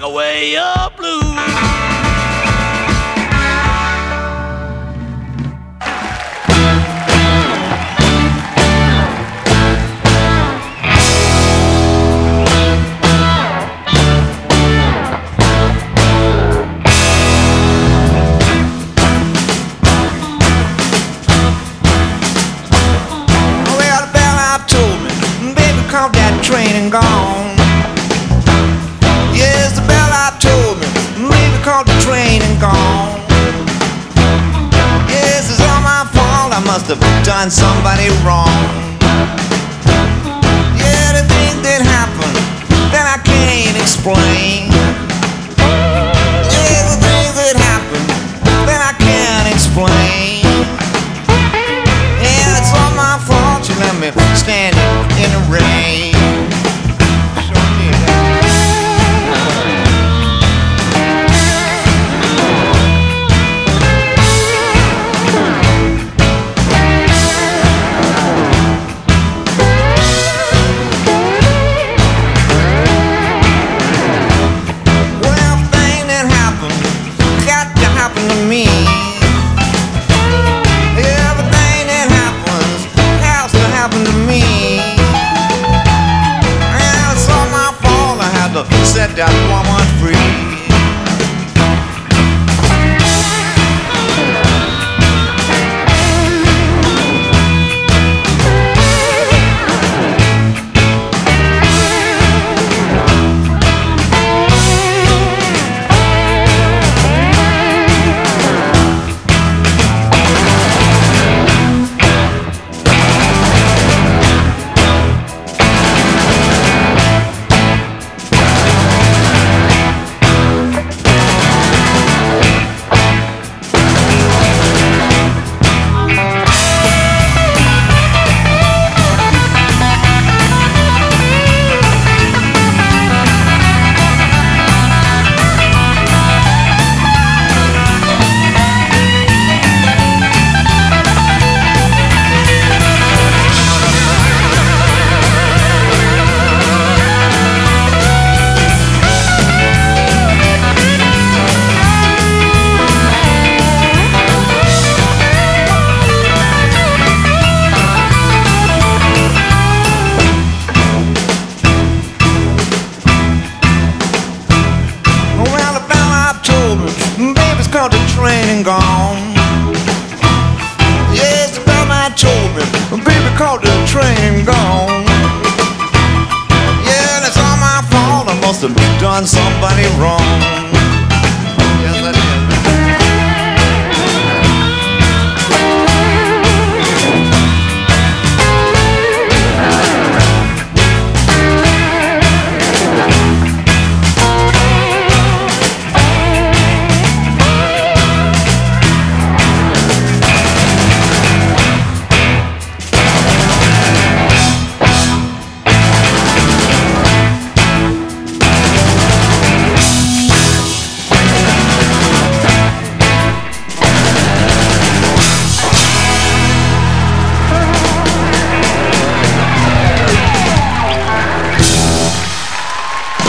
Rock away your blues. Well, done somebody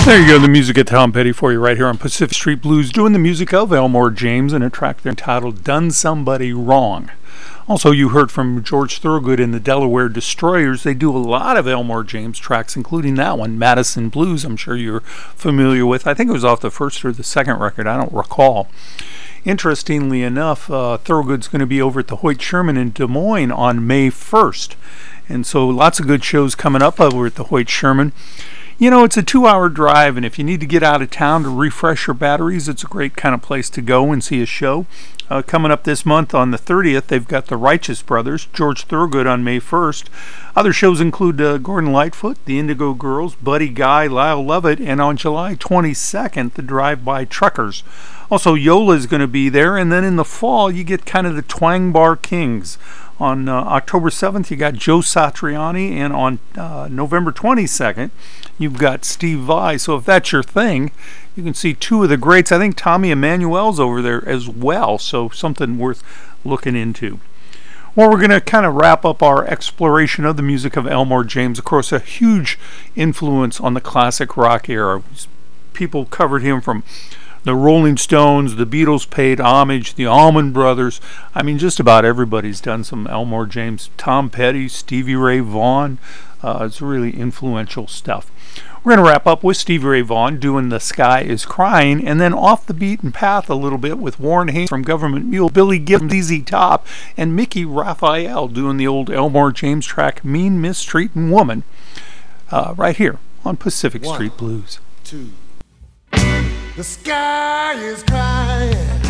There you go, the music of Tom Petty for you right here on Pacific Street Blues, doing the music of Elmore James in a track entitled Done Somebody Wrong. Also, you heard from George Thorogood and the Delaware Destroyers. They do a lot of Elmore James tracks, including that one, Madison Blues, I'm sure you're familiar with. I think it was off the first or the second record, I don't recall. Interestingly enough, uh, Thorogood's going to be over at the Hoyt Sherman in Des Moines on May 1st. And so lots of good shows coming up over at the Hoyt Sherman. You know, it's a two hour drive, and if you need to get out of town to refresh your batteries, it's a great kind of place to go and see a show. Uh, coming up this month on the 30th, they've got the Righteous Brothers, George Thorogood on May 1st. Other shows include uh, Gordon Lightfoot, the Indigo Girls, Buddy Guy, Lyle Lovett, and on July 22nd, the Drive By Truckers. Also, Yola is going to be there, and then in the fall, you get kind of the Twang Bar Kings. On uh, October 7th, you got Joe Satriani, and on uh, November 22nd, you've got Steve Vai. So if that's your thing, you can see two of the greats. I think Tommy Emmanuel's over there as well, so something worth looking into. Well, we're going to kind of wrap up our exploration of the music of Elmore James. Of course, a huge influence on the classic rock era. People covered him from the Rolling Stones, the Beatles paid homage, the Allman Brothers. I mean, just about everybody's done some Elmore James. Tom Petty, Stevie Ray Vaughan. Uh, it's really influential stuff. We're going to wrap up with Stevie Ray Vaughan doing The Sky is Crying, and then off the beaten path a little bit with Warren Haynes from Government Mule, Billy Gibbons, ZZ Top, and Mickey Raphael doing the old Elmore James track Mean Mistreating Woman uh, right here on Pacific One, Street Blues. Two. The sky is crying.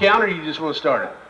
Billy, you want to count or you just want to start it?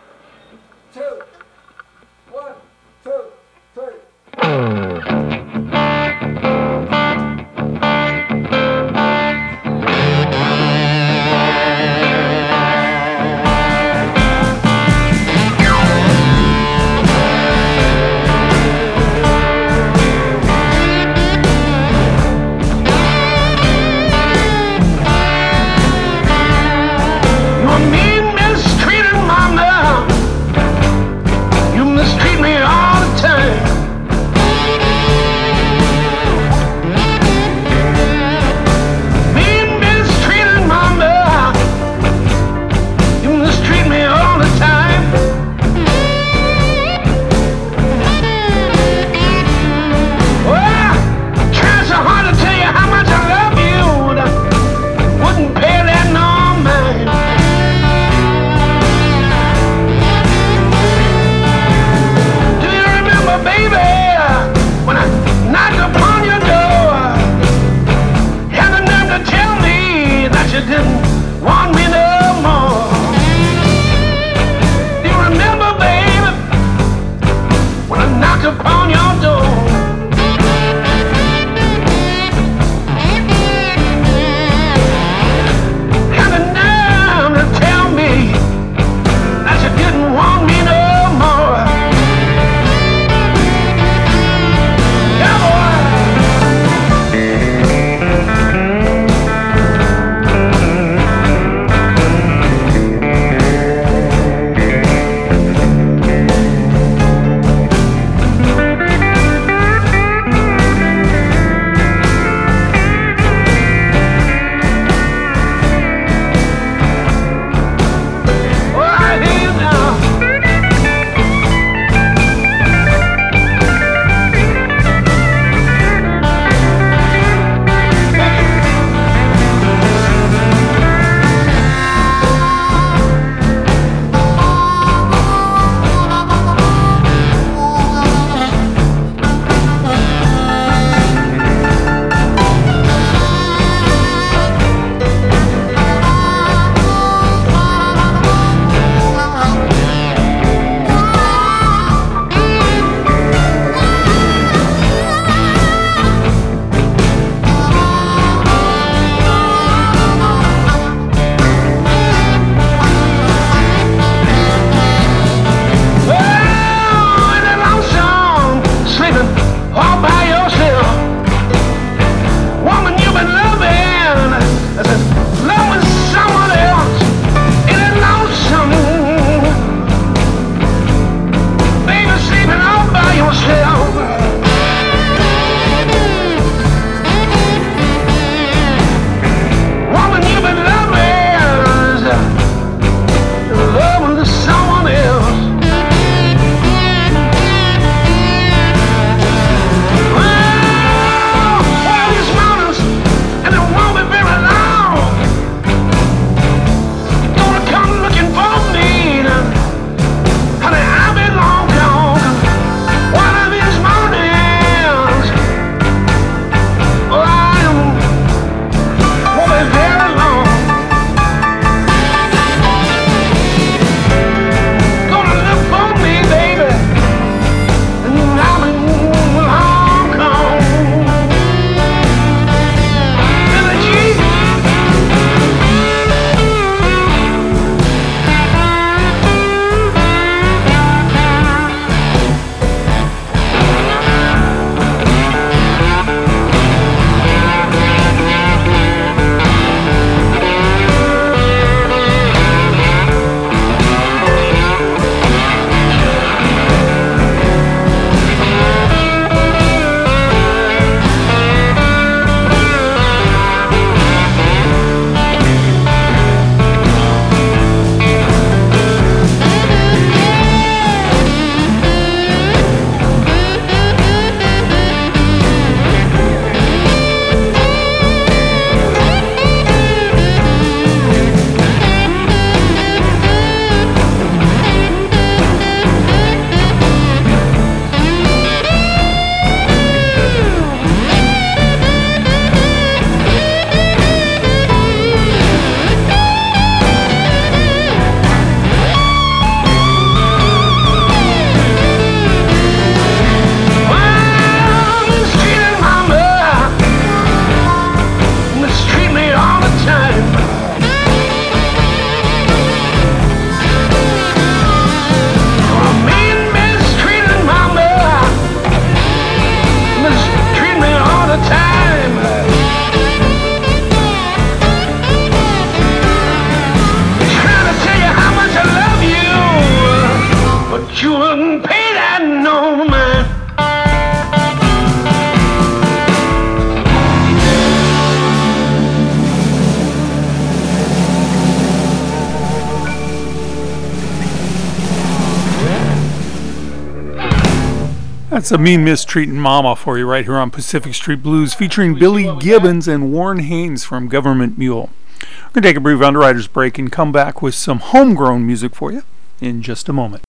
That's a mean mistreating mama for you right here on Pacific Street Blues, featuring Billy Gibbons and Warren Haynes from Government Mule. We're going to take a brief underwriters break and come back with some homegrown music for you in just a moment.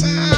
time.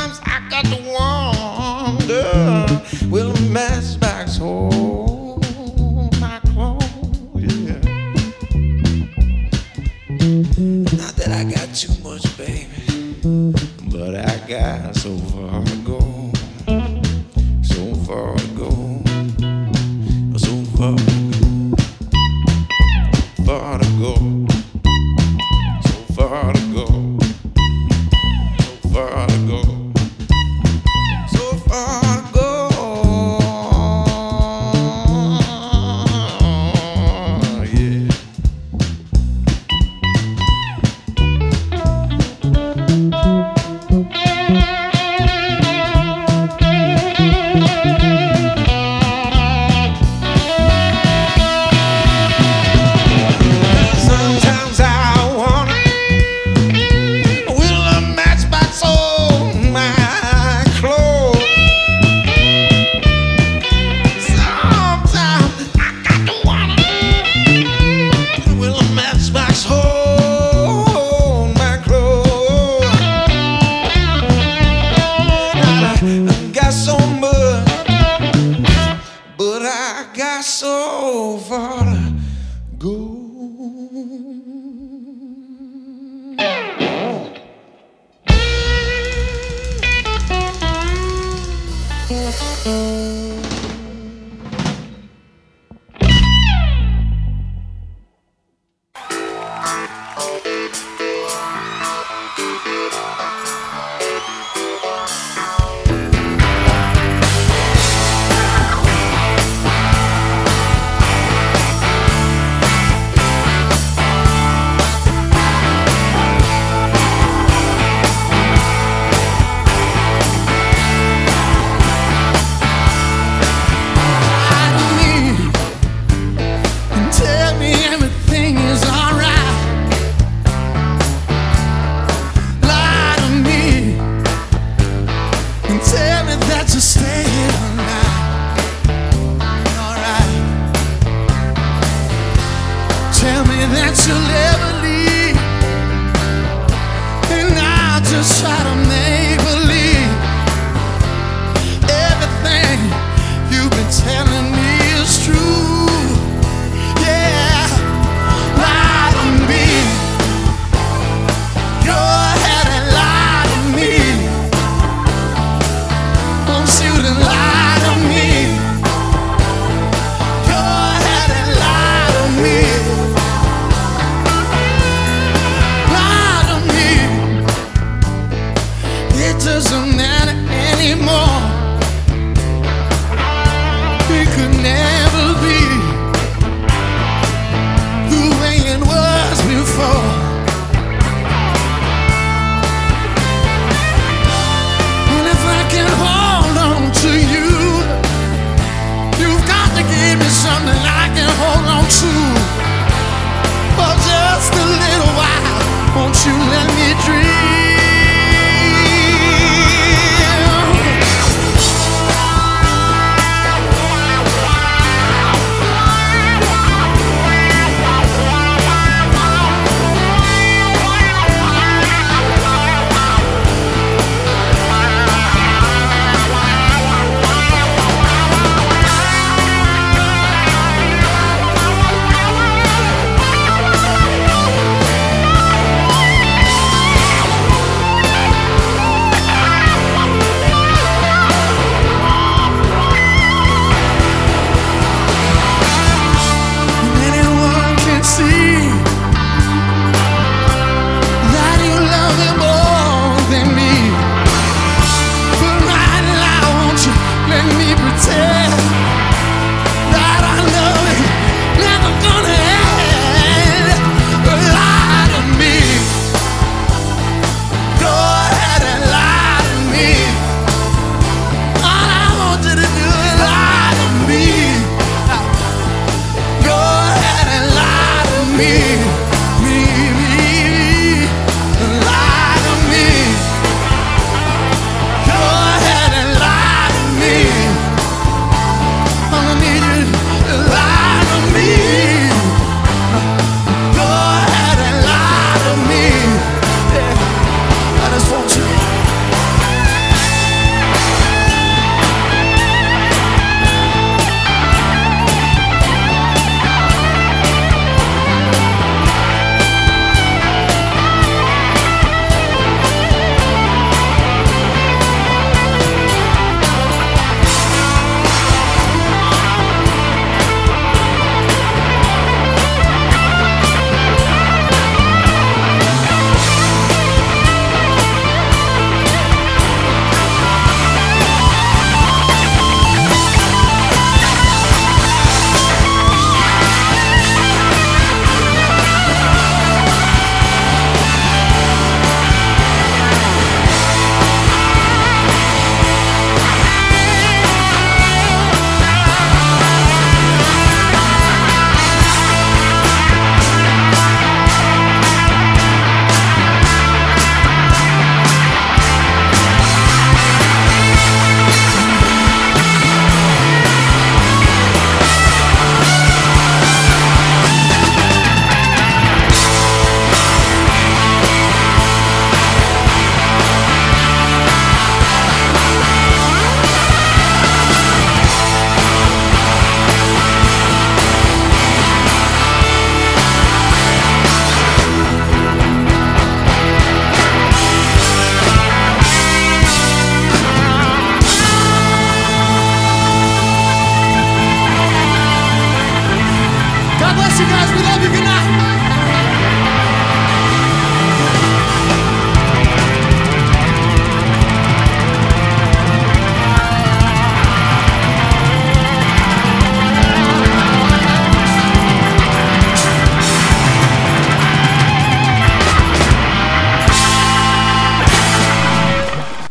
tell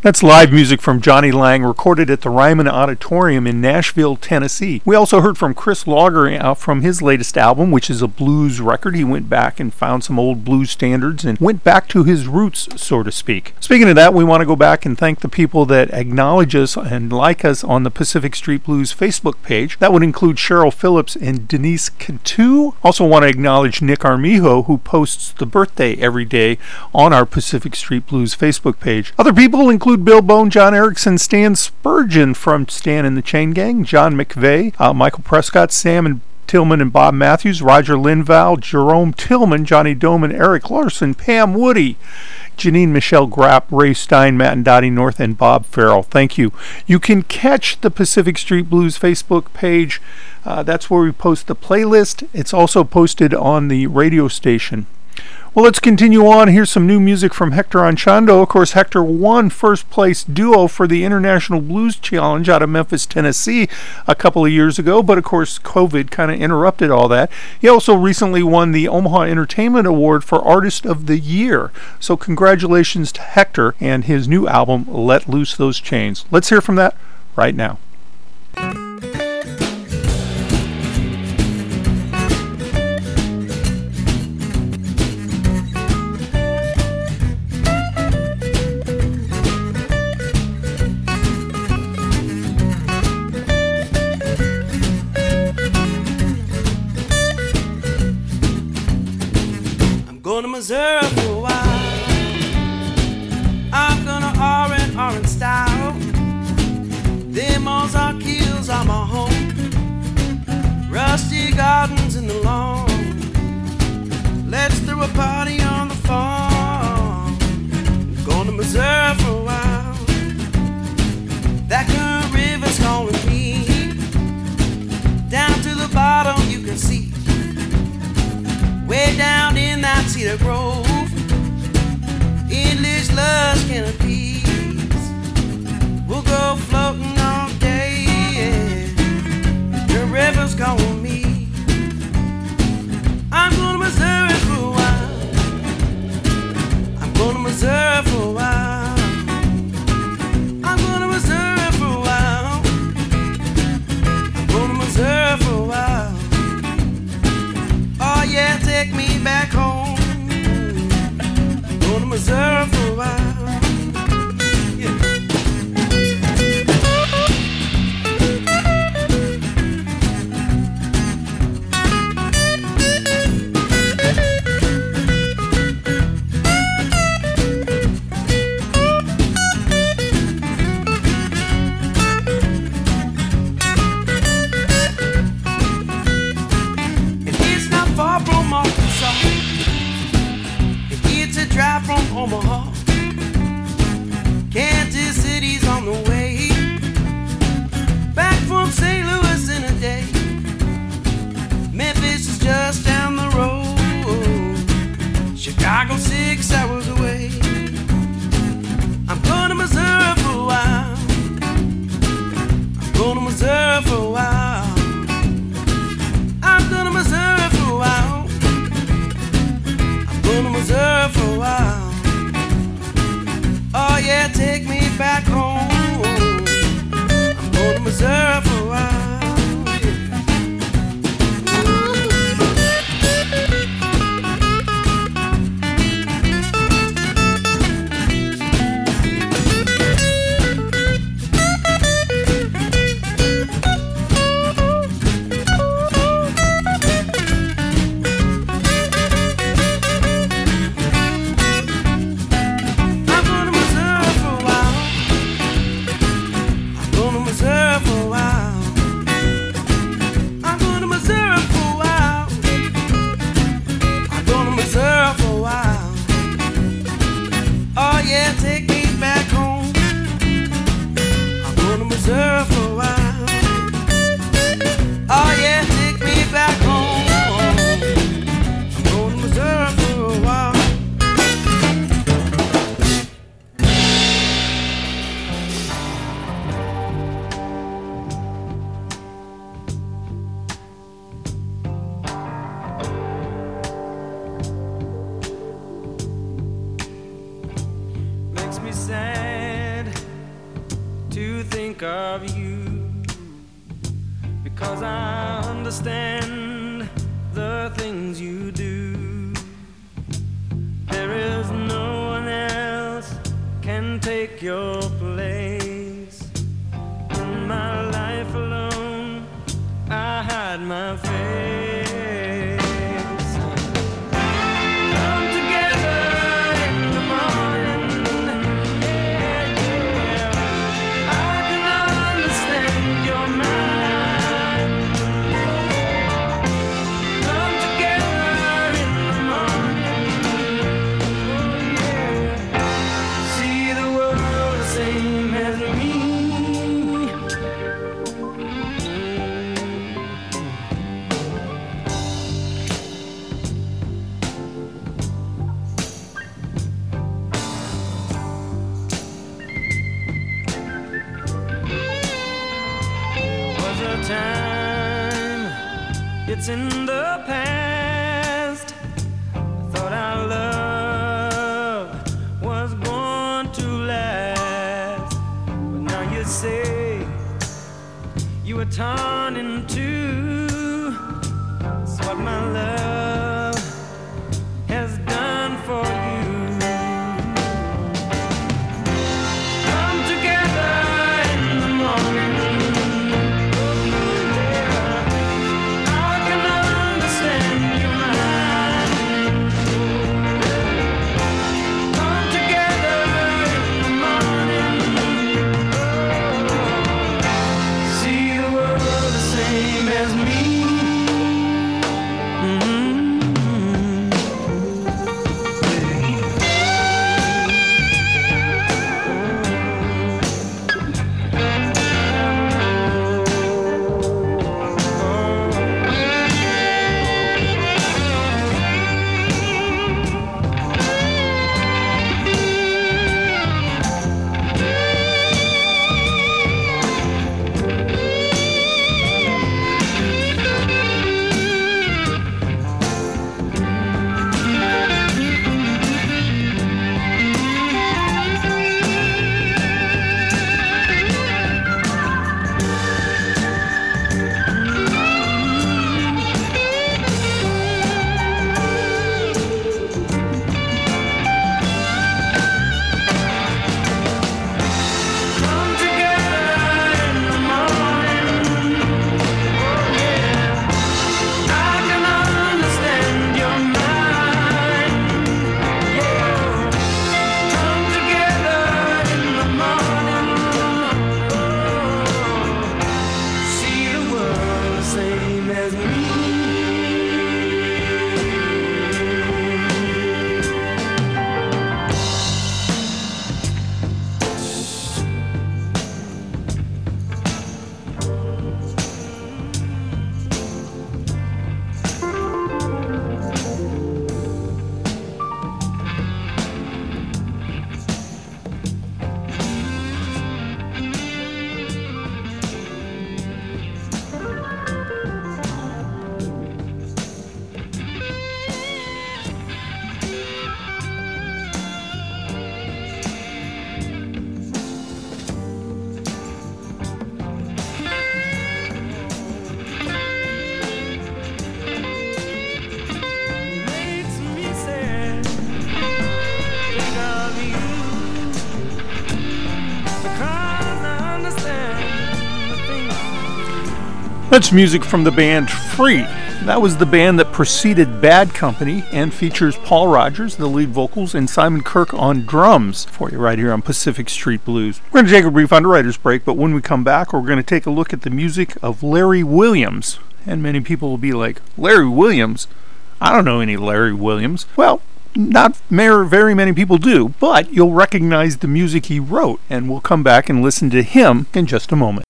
That's live music from Jonny Lang recorded at the Ryman Auditorium in Nashville, Tennessee. We also heard from Chris Lauger uh, from his latest album, which is a blues record. He went back and found some old blues standards and went back to his roots, so to speak. Speaking of that, we want to go back and thank the people that acknowledge us and like us on the Pacific Street Blues Facebook page. That would include Cheryl Phillips and Denise Cantu. Also want to acknowledge Nick Armijo, who posts the birthday every day on our Pacific Street Blues Facebook page. Other people include Bill Bone, John Erickson, Stan Spurgeon from Stan and the Chain Gang, John McVeigh, uh, Michael Prescott, Sam and Tillman and Bob Matthews, Roger Linval, Jerome Tillman, Johnny Doman, Eric Larson, Pam Woody, Janine Michelle Grapp, Ray Stein, Matt and Dottie North, and Bob Farrell. Thank you. You can catch the Pacific Street Blues Facebook page. Uh, that's where we post the playlist. It's also posted on the radio station. Well, let's continue on. Here's some new music from Hector Anchondo. Of course, Hector won first place duo for the International Blues Challenge out of Memphis, Tennessee, a couple of years ago, but of course, COVID kind of interrupted all that. He also recently won the Omaha Entertainment Award for Artist of the Year. So, congratulations to Hector and his new album, Let Loose Those Chains. Let's hear from that right now. To Missouri for a while. I'm gonna R and R in style. Them Ozark Hills are my home. Rusty gardens in the lawn. Let's throw a party on the farm. Going to Missouri for a while. That good river's calling me. Down to the bottom you can see. Way down in that cedar grove, endless lush canopies. We'll go floating all day. yeah. The river's calling me. I'm going to Missouri for a while. I'm going to Missouri for a while. I'm going to Missouri for a while. I'm going to Missouri for a while. Back home. Going to Missouri for a while. Time, it's in the past. I thought our love was going to last, but now you say you were torn in two. That's music from the band Free. That was the band that preceded Bad Company and features Paul Rodgers, the lead vocals, and Simon Kirke on drums for you right here on Pacific Street Blues. We're going to take a brief underwriter's break, but when we come back, we're going to take a look at the music of Larry Williams. And many people will be like, Larry Williams? I don't know any Larry Williams. Well, not very many people do, but you'll recognize the music he wrote, and we'll come back and listen to him in just a moment.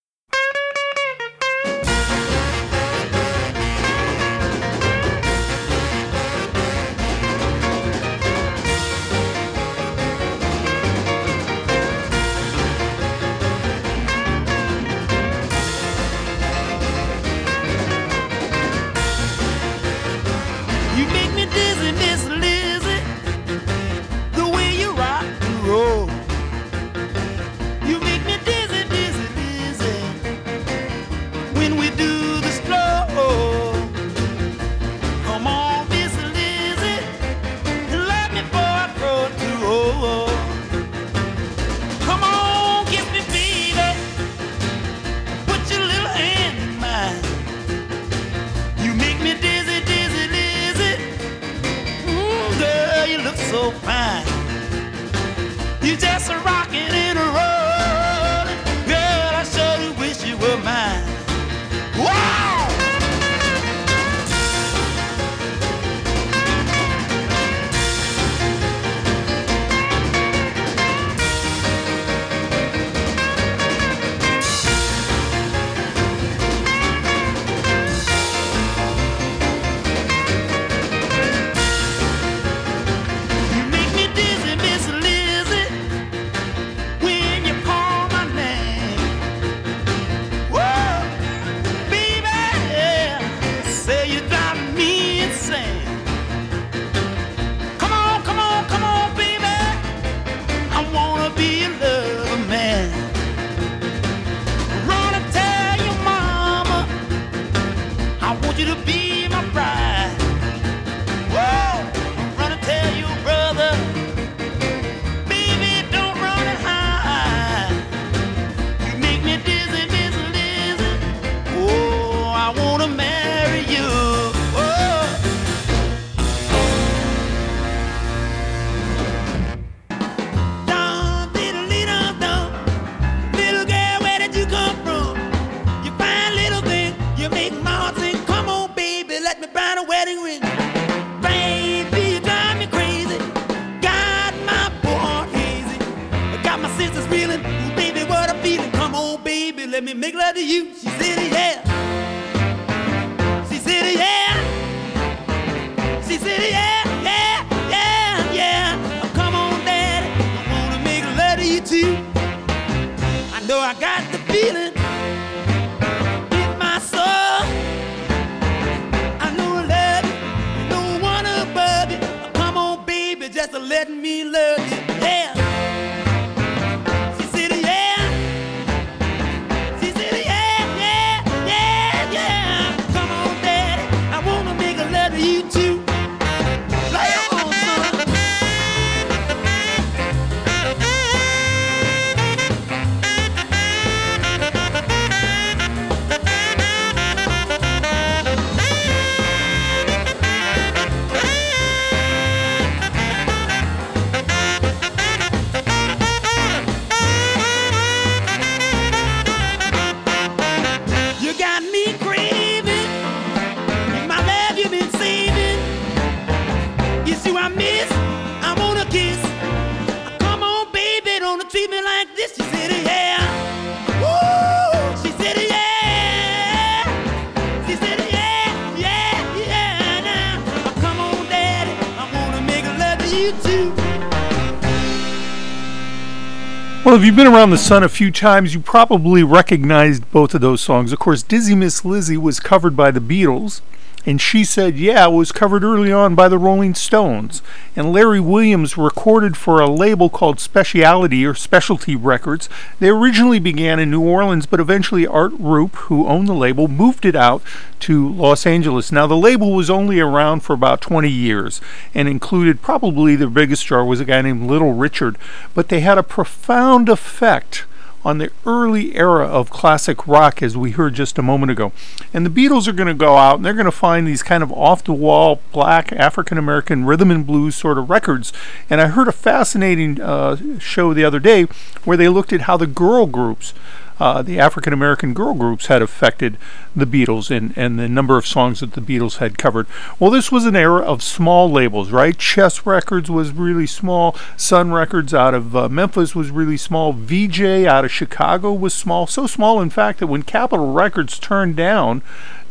If you've been around the sun a few times, you probably recognized both of those songs. Of course, Dizzy Miss Lizzy was covered by the Beatles, and She Said Yeah it was covered early on by the Rolling Stones. And Larry Williams recorded for a label called Speciality or Specialty Records. They originally began in New Orleans, but eventually Art Rupe, who owned the label, moved it out to Los Angeles. Now, the label was only around for about 20 years and included probably their biggest star was a guy named Little Richard, but they had a profound effect on the early era of classic rock, as we heard just a moment ago. And the Beatles are going to go out and they're going to find these kind of off the wall black African American rhythm and blues sort of records. And I heard a fascinating uh, show the other day where they looked at how the girl groups. Uh, the African American girl groups had affected the Beatles and, and the number of songs that the Beatles had covered. Well, this was an era of small labels, right? Chess Records was really small. Sun Records out of uh, Memphis was really small. Vee-Jay out of Chicago was small. So small, in fact, that when Capitol Records turned down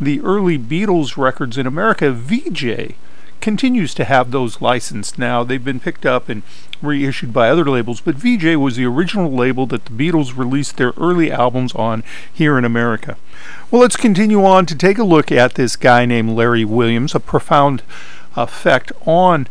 the early Beatles records in America, Vee-Jay continues to have those licensed now. They've been picked up and reissued by other labels, but Vee-Jay was the original label that the Beatles released their early albums on here in America. Well, let's continue on to take a look at this guy named Larry Williams, a profound effect on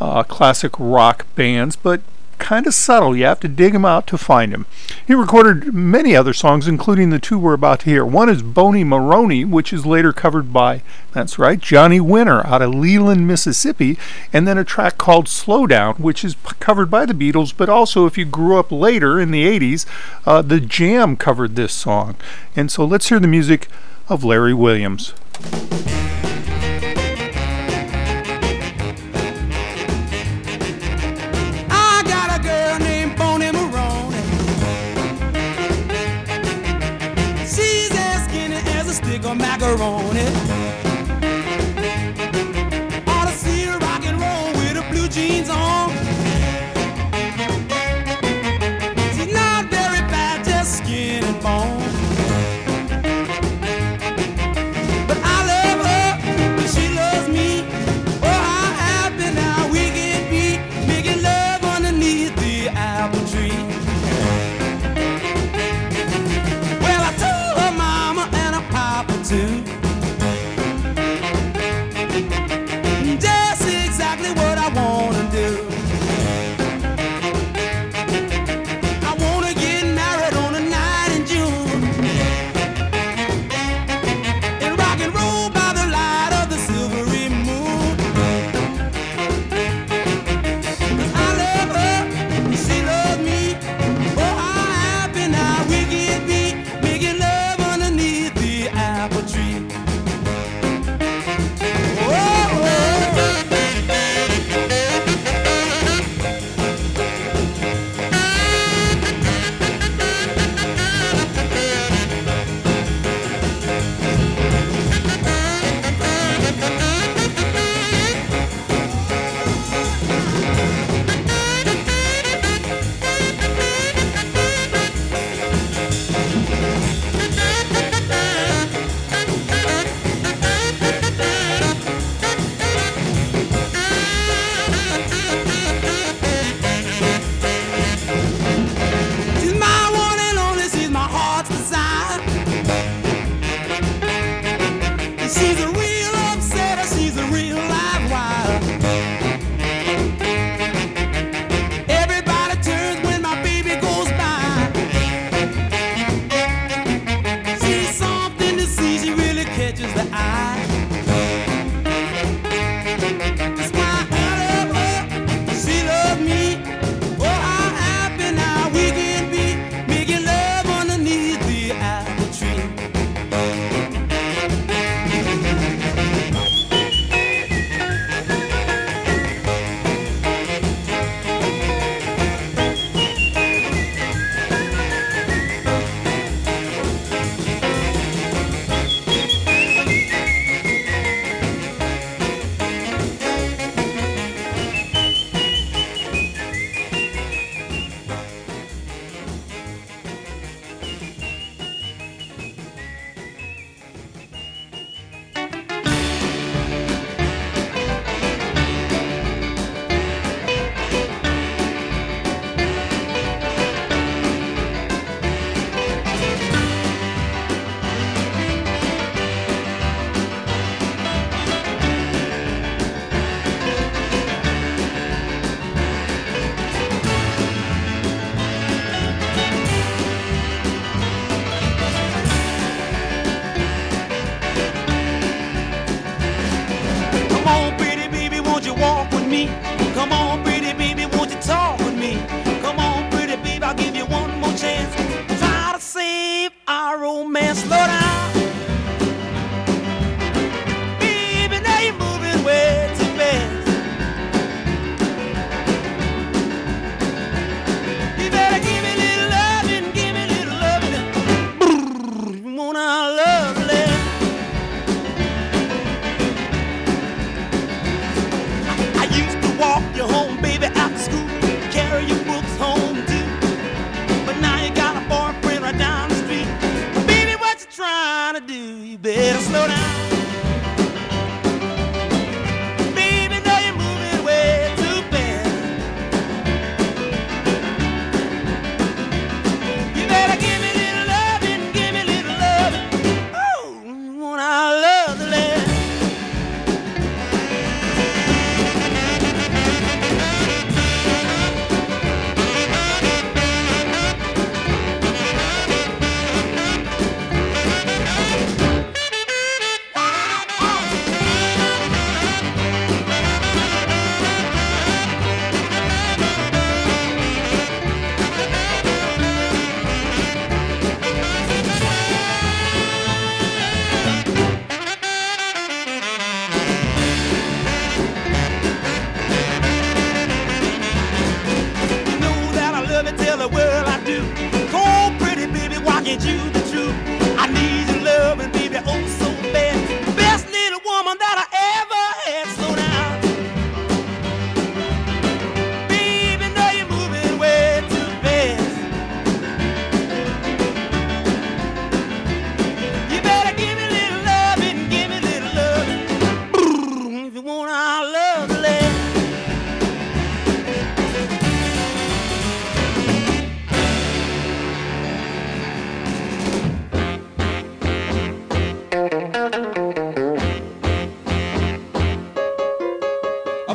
uh, classic rock bands, but kind of subtle. You have to dig him out to find him. He recorded many other songs, including the two we're about to hear. One is Bony Moronie, which is later covered by, that's right, Johnny Winter out of Leland, Mississippi, and then a track called Slow Down, which is p- covered by the Beatles, but also if you grew up later in the 80s, uh, the Jam covered this song. And so let's hear the music of Larry Williams.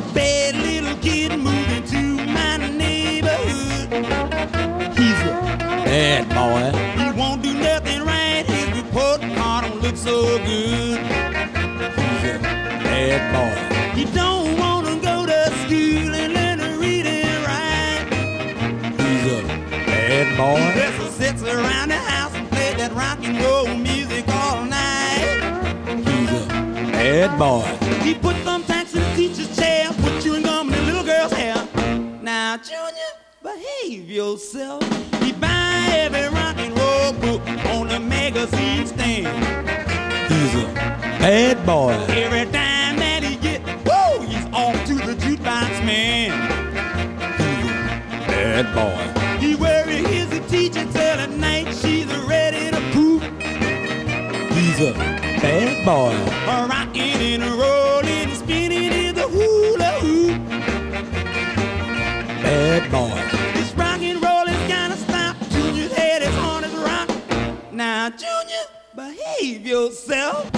Bad little kid moving to my neighborhood. He's a bad boy. He won't do nothing right. His report card don't look so good. He's a bad boy. He don't wanna go to school and learn to read and write. He's a bad boy. He just sits around the house and play that rock and roll music all night. He's a bad boy. Yourself. He buy every rock and roll book on the magazine stand. He's a bad boy. Every time that he get, woo, he's off to the jukebox man. He's a bad boy. He worry his teacher till at night she's ready to poop. He's a bad boy. A rocking and a yourself.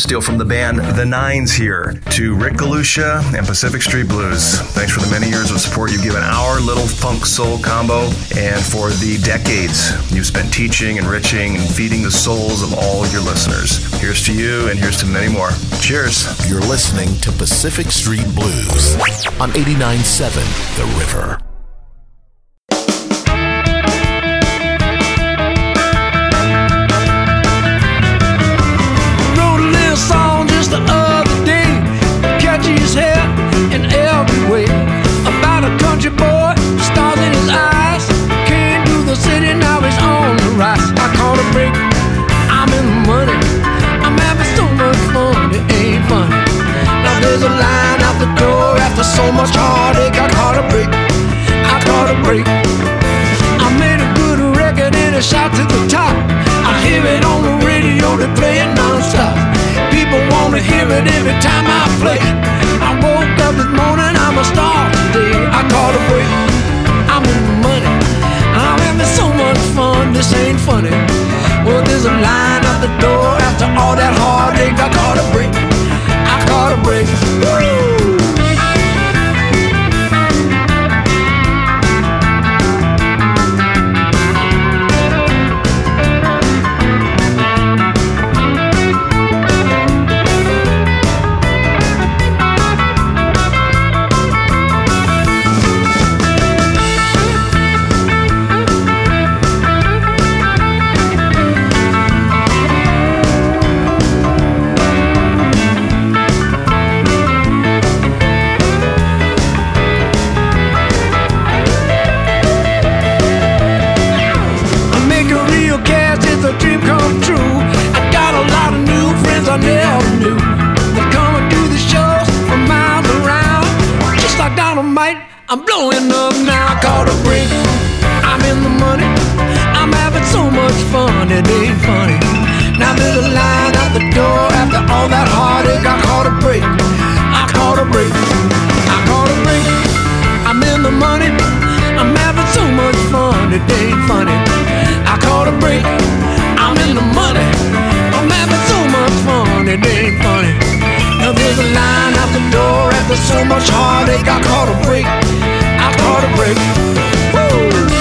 Bernsteel from the band The Nines here to Rick Galusha and Pacific Street Blues. Thanks for the many years of support you've given our little funk soul combo and for the decades you've spent teaching, enriching, and feeding the souls of all your listeners. Here's to you and here's to many more. Cheers. You're listening to Pacific Street Blues on 89.7 The River. Country boy, stars in his eyes. Came to the city, now he's on the rise. I caught a break, I'm in the money. I'm having so much fun, it ain't funny. Now there's a line out the door after so much heartache. I caught a break, I caught a break. I made a good record and a shot to the top. I hear it on the radio, they play it non-stop. Wanna hear it every time I play. I woke up this morning, I'm a star today. I caught a break, I'm in the money. I'm having so much fun, this ain't funny. Well, there's a line out the door after all that heartache. I caught a break, I caught a break. Woo! Funny. Now there's a line out the door after all that heartache. I caught a break, I caught a break, I caught a break. I'm in the money. I'm having so much fun, it ain't funny. I caught a break. I'm in the money. I'm having so much fun, it ain't funny. Now there's a line out the door after so much heartache. I caught a break. I caught a break. Woo!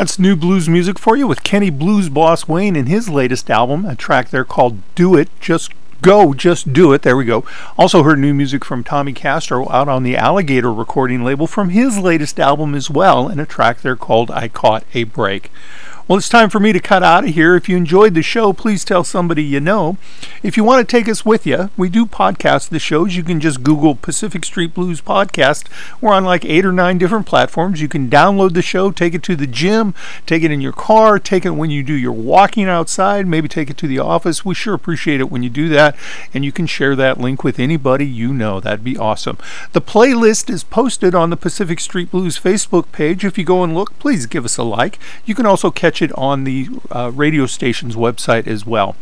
That's new blues music for you with Kenny Blues Boss Wayne in his latest album, a track there called Do It, Just Go, Just Do It. There we go. Also heard new music from Tommy Castro out on the Alligator recording label from his latest album as well, and a track there called I Caught a Break. Well, it's time for me to cut out of here. If you enjoyed the show, please tell somebody you know. If you want to take us with you, we do podcast the shows. You can just Google Pacific Street Blues Podcast. We're on like eight or nine different platforms. You can download the show, take it to the gym, take it in your car, take it when you do your walking outside, maybe take it to the office. We sure appreciate it when you do that. And you can share that link with anybody you know. That'd be awesome. The playlist is posted on the Pacific Street Blues Facebook page. If you go and look, please give us a like. You can also catch it on the uh, radio station's website as well.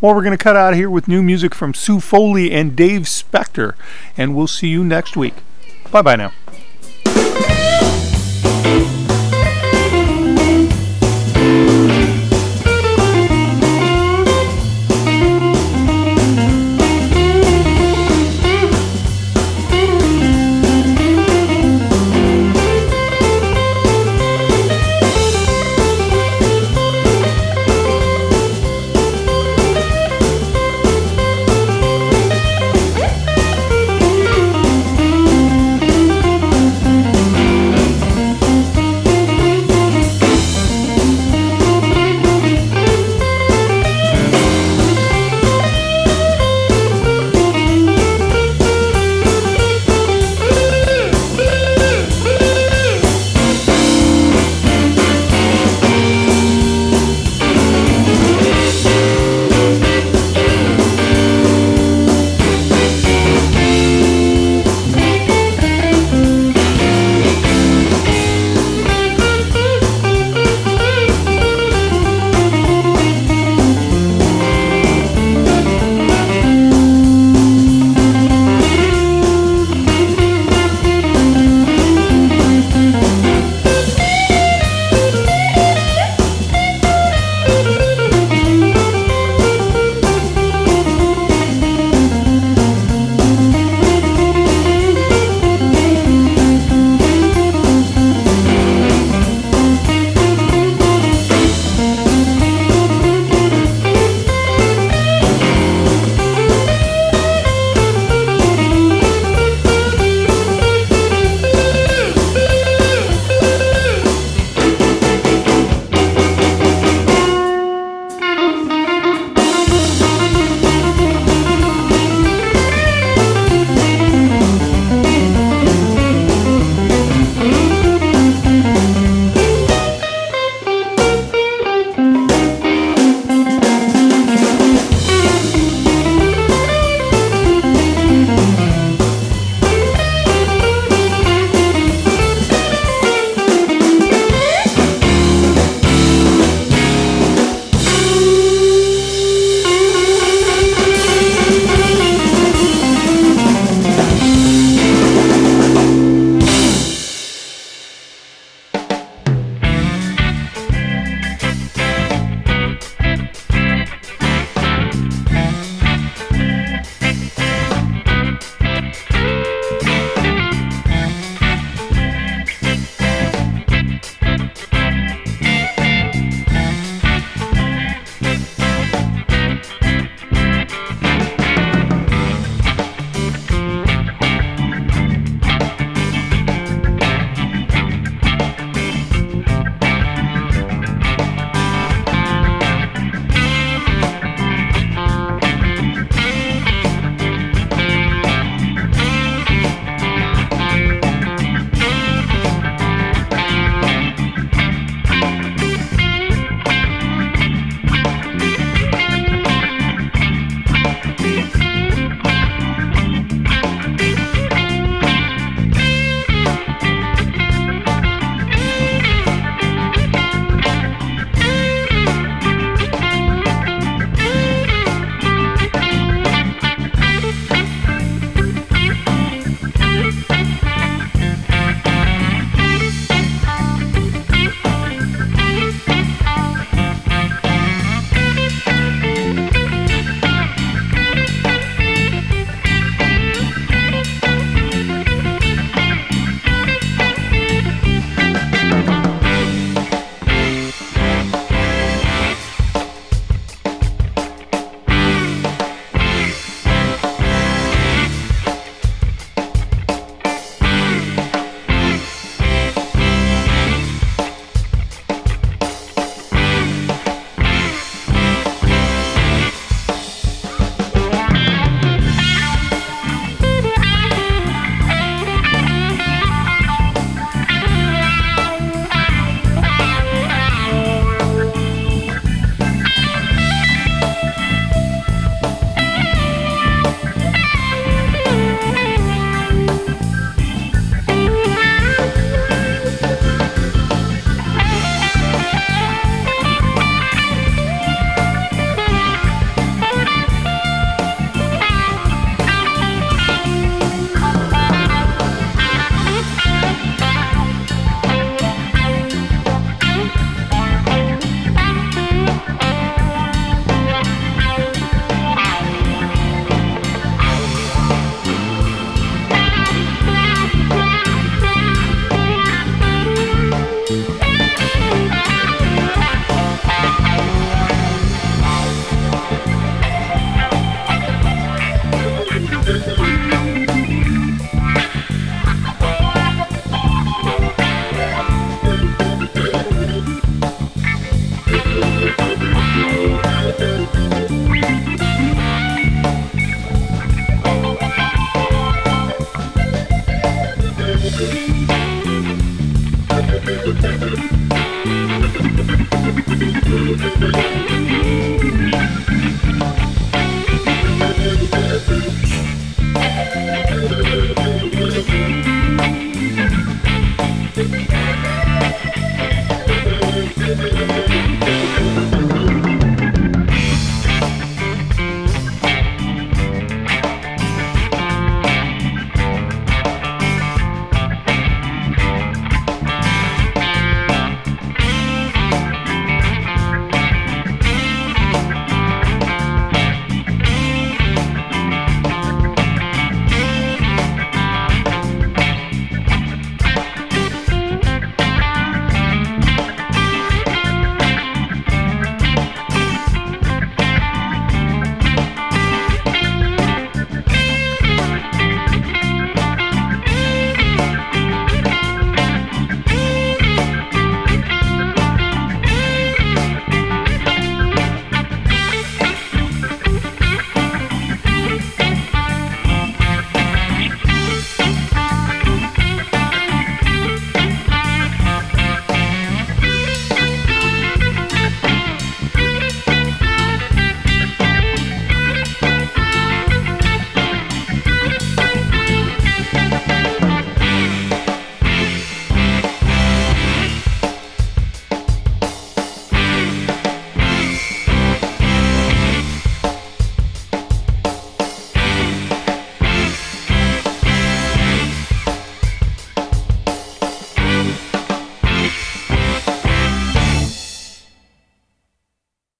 Well, we're going to cut out here with new music from Sue Foley and Dave Specter, and we'll see you next week. Bye bye now.